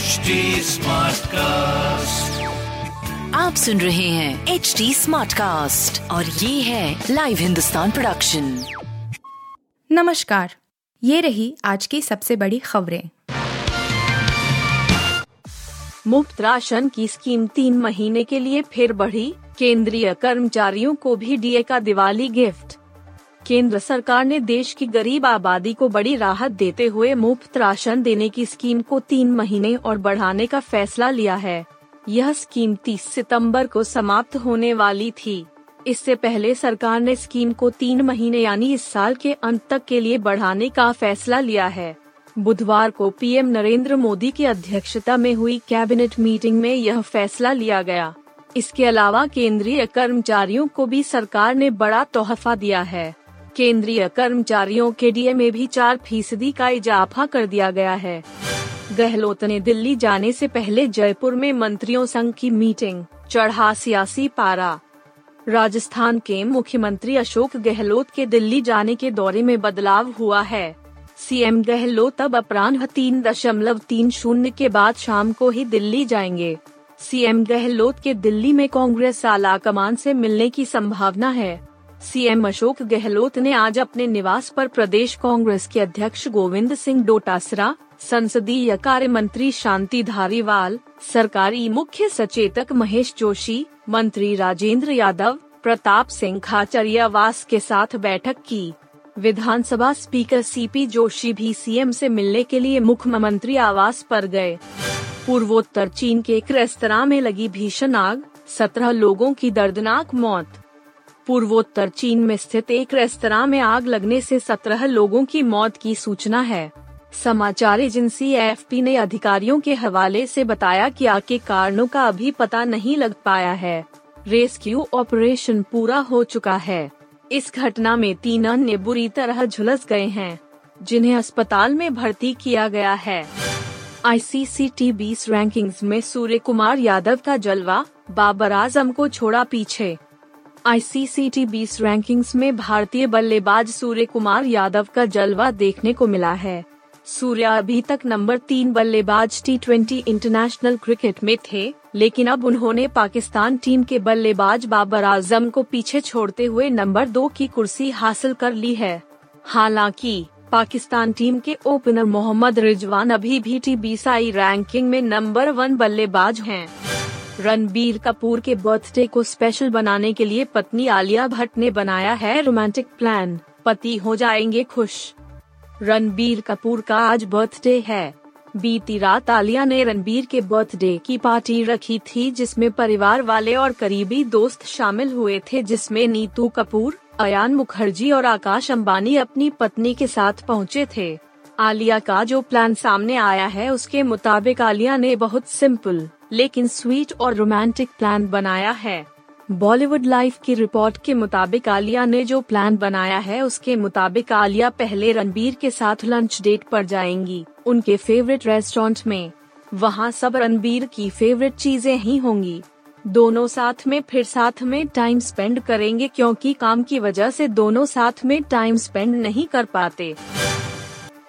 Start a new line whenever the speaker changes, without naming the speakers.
HD cast
आप सुन रहे हैं एच डी स्मार्ट कास्ट और ये है लाइव हिंदुस्तान प्रोडक्शन
नमस्कार। ये रही आज की सबसे बड़ी खबरें।
मुफ़्त राशन की स्कीम तीन महीने के लिए फिर बढ़ी। केंद्रीय कर्मचारियों को भी डीए का दिवाली गिफ्ट। केंद्र सरकार ने देश की गरीब आबादी को बड़ी राहत देते हुए मुफ़्त राशन देने की स्कीम को तीन महीने और बढ़ाने का फैसला लिया है। यह स्कीम 30 सितंबर को समाप्त होने वाली थी। इससे पहले सरकार ने स्कीम को तीन महीने यानी इस साल के अंत तक के लिए बढ़ाने का फैसला लिया है। बुधवार को पीएम नरेंद्र मोदी की अध्यक्षता में हुई कैबिनेट मीटिंग में यह फैसला लिया गया। इसके अलावा केंद्रीय कर्मचारियों को भी सरकार ने बड़ा तोहफा दिया है। केंद्रीय कर्मचारियों के डीए में भी चार फ़ीसदी का इजाफा कर दिया गया है। गहलोत ने दिल्ली जाने से पहले जयपुर में मंत्रियों संघ की मीटिंग, चढ़ा सियासी पारा। राजस्थान के मुख्यमंत्री अशोक गहलोत के दिल्ली जाने के दौरे में बदलाव हुआ है। सीएम गहलोत अब अपराह्न तीन दशमलव तीन शून्य के बाद शाम को ही दिल्ली जाएँगे। सीएम गहलोत के दिल्ली में कांग्रेस आला कमान से मिलने की संभावना है। सीएम अशोक गहलोत ने आज अपने निवास पर प्रदेश कांग्रेस के अध्यक्ष गोविंद सिंह डोटासरा, संसदीय कार्य मंत्री शांति धारीवाल, सरकारी मुख्य सचेतक महेश जोशी, मंत्री राजेंद्र यादव, प्रताप सिंह खाचरियावास के साथ बैठक की। विधानसभा स्पीकर सीपी जोशी भी सीएम से मिलने के लिए मुख्यमंत्री आवास पर गए। पूर्वोत्तर चीन के एक रेस्तरा में लगी भीषण आग, सत्रह लोगों की दर्दनाक मौत। पूर्वोत्तर चीन में स्थित एक रेस्तरा में आग लगने से सत्रह लोगों की मौत की सूचना है। समाचार एजेंसी एएफपी ने अधिकारियों के हवाले से बताया कि आग के कारणों का अभी पता नहीं लग पाया है। रेस्क्यू ऑपरेशन पूरा हो चुका है। इस घटना में तीन अन्य बुरी तरह झुलस गए हैं, जिन्हें अस्पताल में भर्ती किया गया है। आईसीसी बीस रैंकिंग में सूर्य कुमार यादव का जलवा, बाबर आज़म को छोड़ा पीछे। आईसीसी टी बीस रैंकिंग्स में भारतीय बल्लेबाज सूर्य कुमार यादव का जलवा देखने को मिला है सूर्य अभी तक नंबर तीन बल्लेबाज टी ट्वेंटी इंटरनेशनल क्रिकेट में थे, लेकिन अब उन्होंने पाकिस्तान टीम के बल्लेबाज बाबर आज़म को पीछे छोड़ते हुए नंबर दो की कुर्सी हासिल कर ली है हालाँकि, पाकिस्तान टीम के ओपनर मोहम्मद रिजवान अभी भी टी बीसाई रैंकिंग में नंबर वन बल्लेबाज हैं। रणबीर कपूर के बर्थडे को स्पेशल बनाने के लिए पत्नी आलिया भट्ट ने बनाया है रोमांटिक प्लान पति हो जाएँगे खुश। रणबीर कपूर का आज बर्थडे है। बीती रात आलिया ने रणबीर के बर्थडे की पार्टी रखी थी जिसमें परिवार वाले और करीबी दोस्त शामिल हुए थे जिसमें नीतू कपूर, अयान मुखर्जी और आकाश अंबानी अपनी पत्नी के साथ पहुँचे थे। आलिया का जो प्लान सामने आया है, उसके मुताबिक आलिया ने बहुत सिंपल लेकिन स्वीट और रोमांटिक प्लान बनाया है। बॉलीवुड लाइफ की रिपोर्ट के मुताबिक आलिया ने जो प्लान बनाया है, उसके मुताबिक आलिया पहले रणबीर के साथ लंच डेट पर जाएँगी, उनके फेवरेट रेस्टोरेंट में। वहाँ सब रणबीर की फेवरेट चीज़ें ही होंगी। दोनों साथ में फिर साथ में टाइम स्पेंड करेंगे, क्योंकि काम की वजह से दोनों साथ में टाइम स्पेंड नहीं कर पाते।